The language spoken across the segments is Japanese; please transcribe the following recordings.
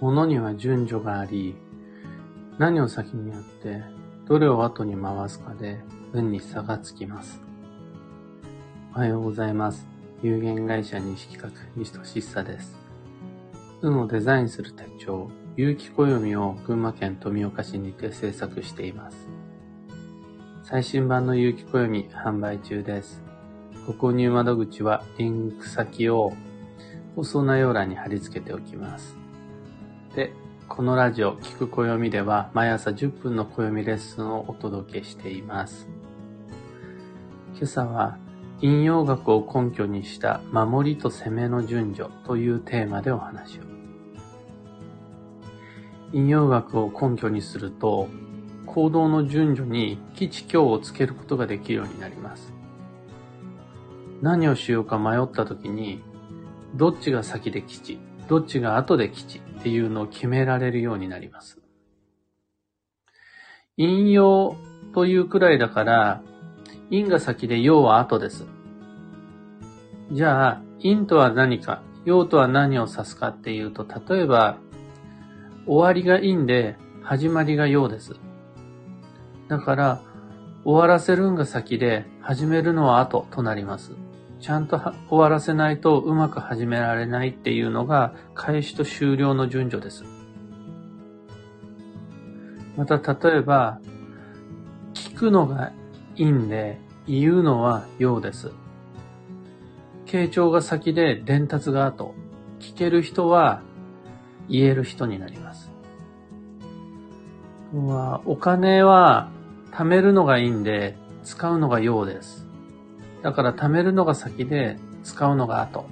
物には順序があり、何を先にやって、どれを後に回すかで、運に差がつきます。おはようございます。有限会社西企画、西俊久です。運をデザインする手帳、有機暦を群馬県富岡市にて制作しています。最新版の有機暦販売中です。ご購入窓口はリンク先を放送内容欄に貼り付けておきます。で、このラジオ、聞く暦では毎朝10分の暦レッスンをお届けしています。今朝は、引用学を根拠にした守りと攻めの順序というテーマでお話を。引用学を根拠にすると、行動の順序に基地強をつけることができるようになります。何をしようか迷った時に、どっちが先で基地、どっちが後で基地っていうのを決められるようになります。引用というくらいだから、因が先で用は後です。じゃあ、因とは何か、用とは何を指すかっていうと、例えば、終わりが因で、始まりが用です。だから、終わらせるんが先で、始めるのは後となります。ちゃんと終わらせないとうまく始められないっていうのが開始と終了の順序です。また例えば、聞くのが因で言うのは用です。傾聴が先で伝達が後。聞ける人は言える人になります。お金は貯めるのがいいんで使うのが用です。だから貯めるのが先で使うのが後。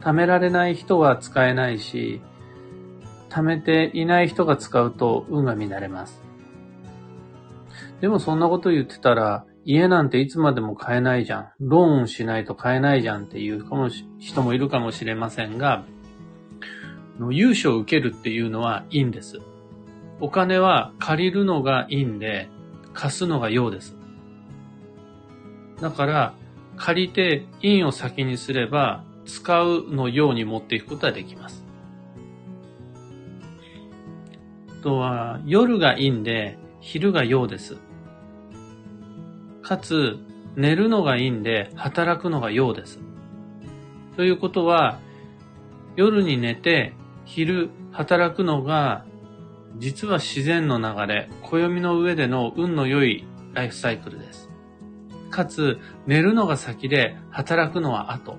貯められない人は使えないし、貯めていない人が使うと運が乱れます。でもそんなこと言ってたら、家なんていつまでも買えないじゃん。ローンしないと買えないじゃんっていうかも人もいるかもしれませんが、融資を受けるっていうのはいいんです。お金は借りるのがいいんで、貸すのが用です。だから、借りて印を先にすれば、使うのように持っていくことはできます。あとは、夜が陰で、昼が陽です。かつ、寝るのが陰で、働くのが陽です。ということは、夜に寝て、昼働くのが、実は自然の流れ、暦の上での運の良いライフサイクルです。かつ、寝るのが先で働くのは後。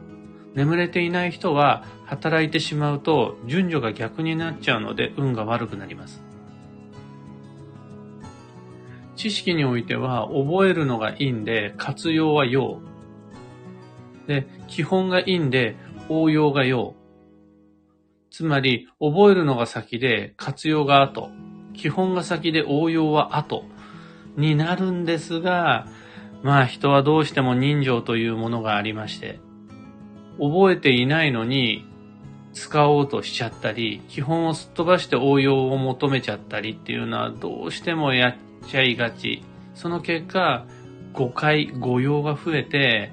眠れていない人は働いてしまうと順序が逆になっちゃうので運が悪くなります。知識においては覚えるのがいいんで活用は用。で、基本がいいんで応用が用。つまり覚えるのが先で活用が後。基本が先で応用は後になるんですが、まあ人はどうしても人情というものがありまして、覚えていないのに使おうとしちゃったり、基本をすっ飛ばして応用を求めちゃったりっていうのはどうしてもやっちゃいがち。その結果、誤解、誤用が増えて、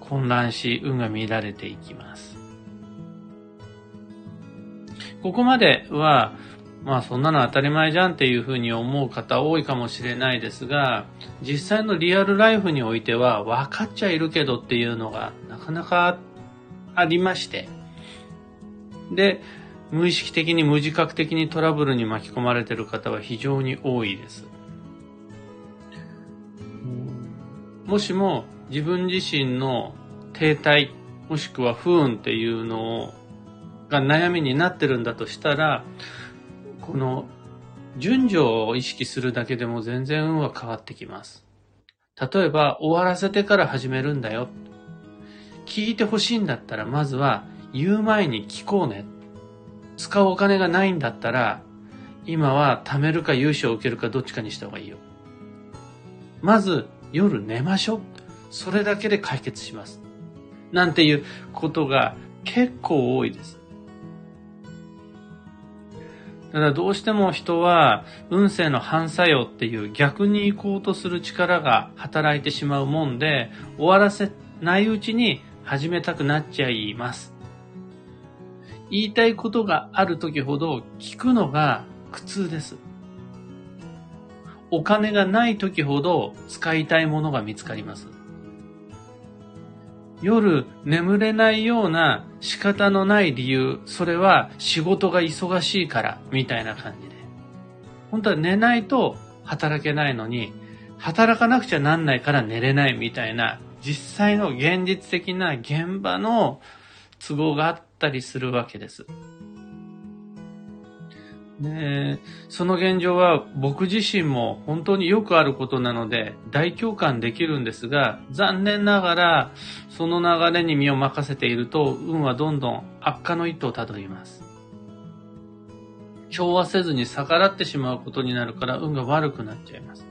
混乱し、運が乱れていきます。ここまでは、まあそんなの当たり前じゃんっていうふうに思う方多いかもしれないですが、実際のリアルライフにおいては分かっちゃいるけどっていうのがなかなかありまして。で、無意識的に無自覚的にトラブルに巻き込まれてる方は非常に多いです。もしも自分自身の停滞、もしくは不運っていうのが悩みになってるんだとしたら、この順序を意識するだけでも全然運は変わってきます。例えば、終わらせてから始めるんだよ。聞いてほしいんだったら、まずは言う前に聞こうね。使うお金がないんだったら、今は貯めるか融資を受けるかどっちかにした方がいいよ。まず、夜寝ましょう。それだけで解決します。なんていうことが結構多いです。ただどうしても人は運勢の反作用っていう逆に行こうとする力が働いてしまうもんで終わらせないうちに始めたくなっちゃいます。言いたいことがある時ほど聞くのが苦痛です。お金がない時ほど使いたいものが見つかります。夜眠れないような仕方のない理由、それは仕事が忙しいからみたいな感じで。本当は寝ないと働けないのに、働かなくちゃなんないから寝れないみたいな、実際の現実的な現場の都合があったりするわけです。で、その現状は僕自身も本当によくあることなので大共感できるんですが、残念ながらその流れに身を任せていると運はどんどん悪化の一途をたどります。調和せずに逆らってしまうことになるから運が悪くなっちゃいます。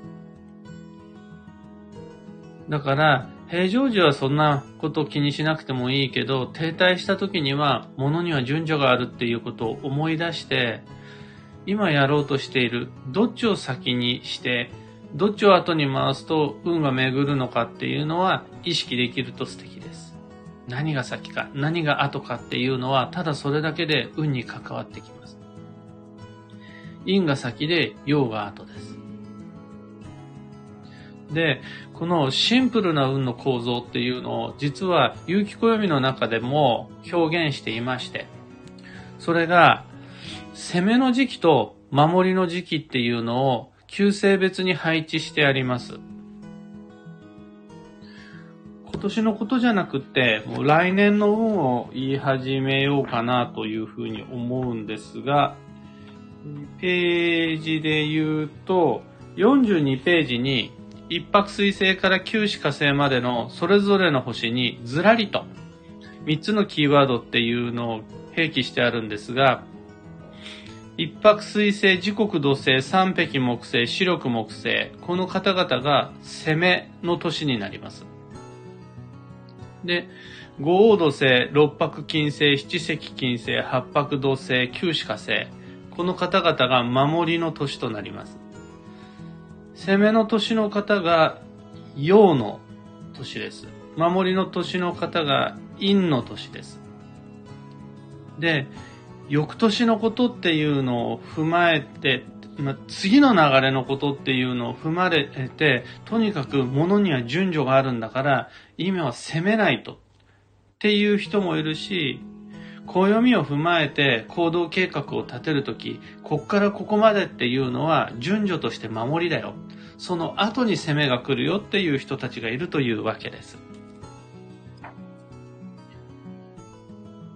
だから、平常時はそんなこと気にしなくてもいいけど、停滞した時には、物には順序があるっていうことを思い出して、今やろうとしている、どっちを先にして、どっちを後に回すと運が巡るのかっていうのは意識できると素敵です。何が先か、何が後かっていうのは、ただそれだけで運に関わってきます。陰が先で陽が後です。で、このシンプルな運の構造っていうのを実は有機暦の中でも表現していまして、それが攻めの時期と守りの時期っていうのを旧性別に配置してあります。今年のことじゃなくて、もう来年の運を言い始めようかなというふうに思うんですが、ページで言うと、42ページに一泊水星から九死火星までのそれぞれの星にずらりと3つのキーワードっていうのを併記してあるんですが、一泊水星、時刻土星、三匹木星、四力木星、この方々が攻めの年になります。で、五黄土星、六白金星、七石金星、八白土星、九死火星、この方々が守りの年となります。攻めの年の方が陽の年です。守りの年の方が陰の年です。で、翌年のことっていうのを踏まえて、まあ、次の流れのことっていうのを踏まれて、とにかく物には順序があるんだから、今は攻めないと。っていう人もいるし、暦を踏まえて行動計画を立てるとき、こっからここまでっていうのは順序として守りだよ。その後に攻めが来るよっていう人たちがいるというわけです。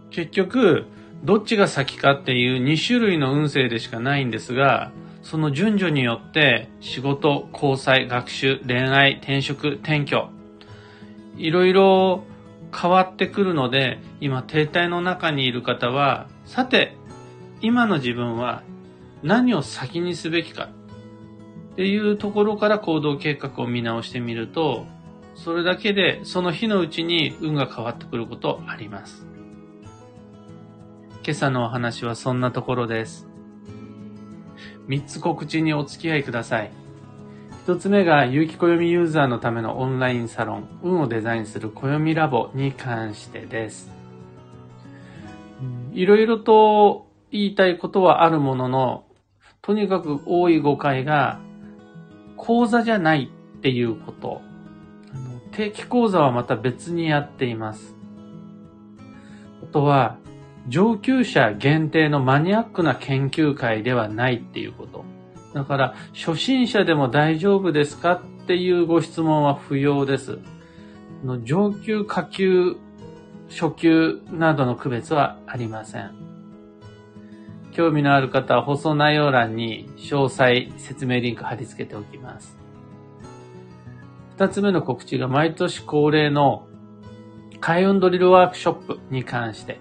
結局、どっちが先かっていう2種類の運勢でしかないんですが、その順序によって仕事、交際、学習、恋愛、転職、転居、いろいろ変わってくるので、今停滞の中にいる方は、さて、今の自分は何を先にすべきかっていうところから行動計画を見直してみると、それだけでその日のうちに運が変わってくることあります。今朝のお話はそんなところです。3つ告知にお付き合いください。1つ目が、有機暦ユーザーのためのオンラインサロン、運をデザインする暦ラボに関してです。いろいろと言いたいことはあるものの、とにかく多い誤解が、講座じゃないっていうこと。定期講座はまた別にやっています。あとは、上級者限定のマニアックな研究会ではないっていうこと。だから、初心者でも大丈夫ですかっていうご質問は不要です。上級、下級、初級などの区別はありません。興味のある方は放送内容欄に詳細説明リンク貼り付けておきます。二つ目の告知が毎年恒例の開運ドリルワークショップに関して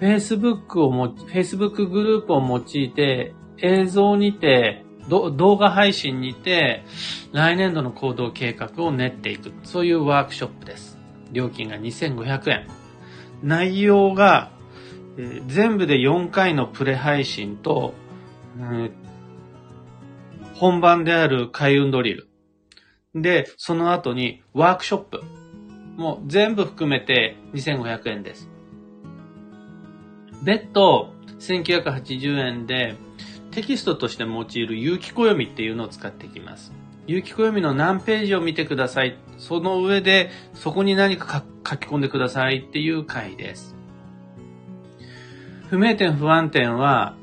Facebook をも、Facebook グループを用いて、映像にて、動画配信にて、来年度の行動計画を練っていく。そういうワークショップです。料金が2500円。内容が、えー、全部で4回のプレ配信と、うん、本番である開運ドリル。で、その後にワークショップ。もう全部含めて2500円です。別途1980円でテキストとして用いる有機暦っていうのを使っていきます。有機暦の何ページを見てください。その上でそこに何か書き込んでくださいっていう回です。不明点不安点は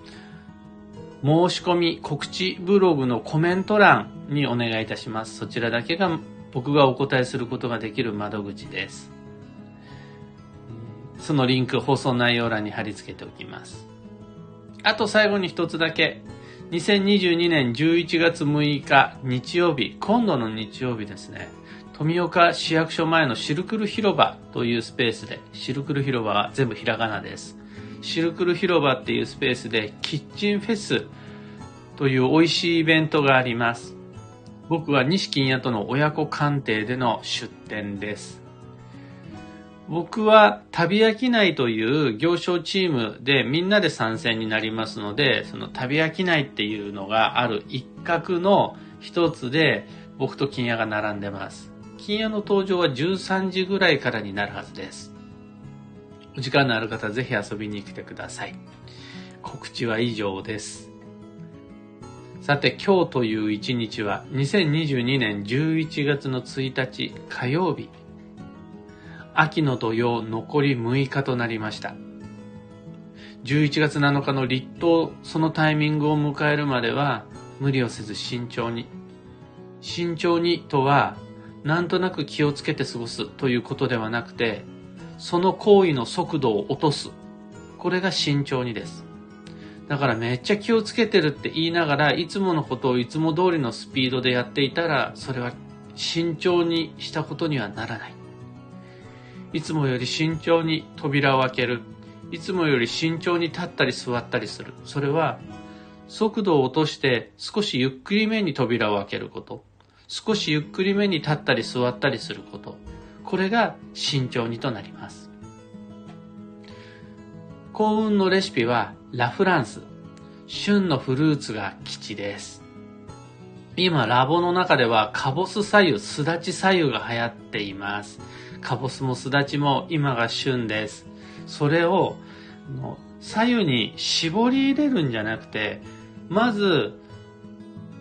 申し込み告知ブログのコメント欄にお願いいたします。そちらだけが僕がお答えすることができる窓口です。そのリンク放送内容欄に貼り付けておきます。あと最後に一つだけ。2022年11月6日日曜日、今度の日曜日ですね。富岡市役所前のシルクル広場というスペースで、シルクル広場は全部ひらがなです。シルクル広場っていうスペースでキッチンフェスという美味しいイベントがあります。僕は西金屋との親子鑑定での出店です。僕は旅飽きないという行商チームでみんなで参戦になりますので、その旅飽きないっていうのがある一角の一つで僕と金屋が並んでます。金屋の登場は13時ぐらいからになるはずです。お時間のある方ぜひ遊びに来てください。告知は以上です。さて今日という一日は2022年11月の1日火曜日。秋の土曜残り6日となりました。11月7日の立冬、そのタイミングを迎えるまでは無理をせず慎重に。慎重にとは、なんとなく気をつけて過ごすということではなくて、その行為の速度を落とす。これが慎重にです。だからめっちゃ気をつけてるって言いながら、いつものことをいつも通りのスピードでやっていたら、それは慎重にしたことにはならない。いつもより慎重に扉を開ける。いつもより慎重に立ったり座ったりする。それは、速度を落として少しゆっくりめに扉を開けること。少しゆっくりめに立ったり座ったりすること。これが慎重にとなります。幸運のレシピはラフランス。旬のフルーツが基地です。今、ラボの中ではカボス左右、すだち左右が流行っています。カボスもすだちも今が旬です。それを左右に絞り入れるんじゃなくて、まず、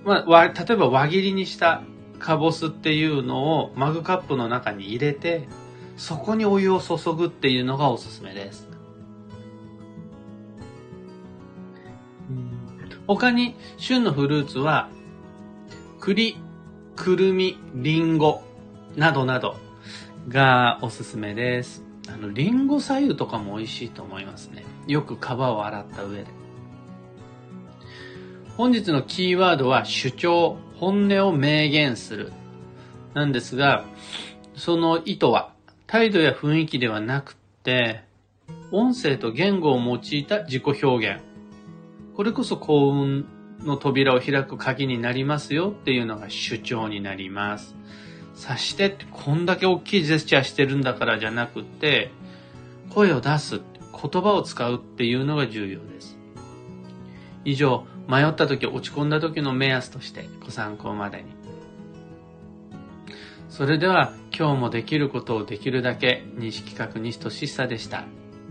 まあ、例えば輪切りにしたカボスっていうのをマグカップの中に入れて、そこにお湯を注ぐっていうのがおすすめです。他に旬のフルーツは、栗、くるみ、りんごなどなどがおすすめです。あの、リンゴ左右とかも美味しいと思いますね。よく皮を洗った上で。本日のキーワードは主張、本音を明言する。なんですが、その意図は態度や雰囲気ではなくて、音声と言語を用いた自己表現。これこそ幸運の扉を開く鍵になりますよっていうのが主張になります。察してってこんだけ大きいジェスチャーしてるんだからじゃなくて、声を出す、言葉を使うっていうのが重要です。以上、迷った時、落ち込んだ時の目安としてご参考までに。それでは今日もできることをできるだけ西企画西俊久でした。い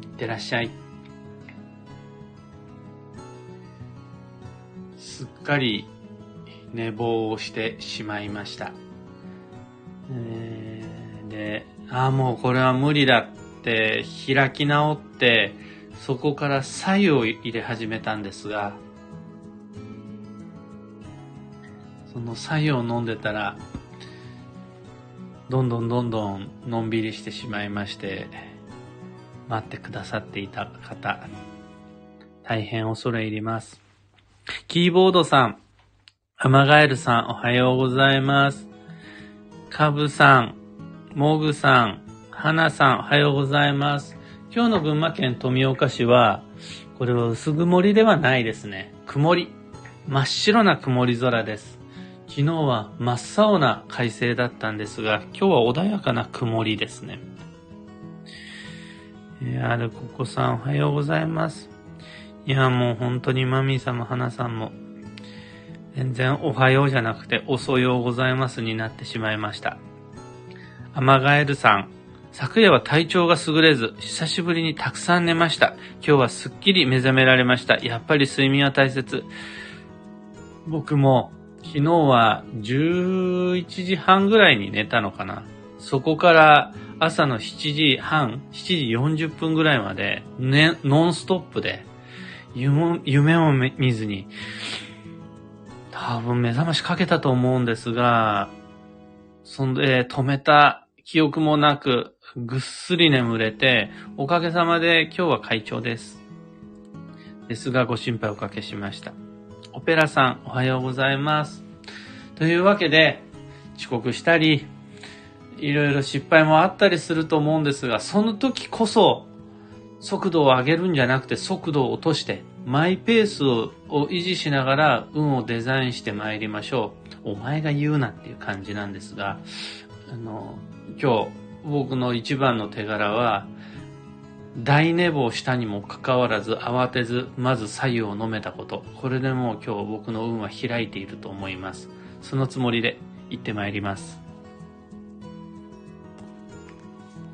ってらっしゃい。すっかり寝坊をしてしまいました。えー、で、ああ、もうこれは無理だって開き直って、そこから左右を入れ始めたんですが、その左右を飲んでたら、どんどんどんどんのんびりしてしまいまして、待ってくださっていた方、大変恐れ入ります。キーボードさん、アマガエルさん、おはようございます。カブさん、モグさん、ハナさん、おはようございます。今日の群馬県富岡市は、これは薄曇りではないですね。曇り。真っ白な曇り空です。昨日は真っ青な快晴だったんですが、今日は穏やかな曇りですね。えー、あるここさん、おはようございます。いや、もう本当にマミーさんも花さんも、全然おはようじゃなくて遅ようございますになってしまいました。アマガエルさん、昨夜は体調が優れず、久しぶりにたくさん寝ました。今日はすっきり目覚められました。やっぱり睡眠は大切。僕も昨日は11時半ぐらいに寝たのかな。そこから朝の7時半、7時40分ぐらいまで、ね、ノンストップで、夢を見ずに、多分目覚ましかけたと思うんですが、そんで、止めた記憶もなく、ぐっすり眠れて、おかげさまで今日は快調です。ですが、ご心配おかけしました。オペラさん、おはようございます。というわけで、遅刻したり、いろいろ失敗もあったりすると思うんですが、その時こそ、速度を上げるんじゃなくて速度を落として、マイペースを維持しながら運をデザインして参りましょう。お前が言うなっていう感じなんですが、あの、今日僕の一番の手柄は、大寝坊したにもかかわらず慌てず、まず左右を飲めたこと。これでもう今日僕の運は開いていると思います。そのつもりで行ってまいります。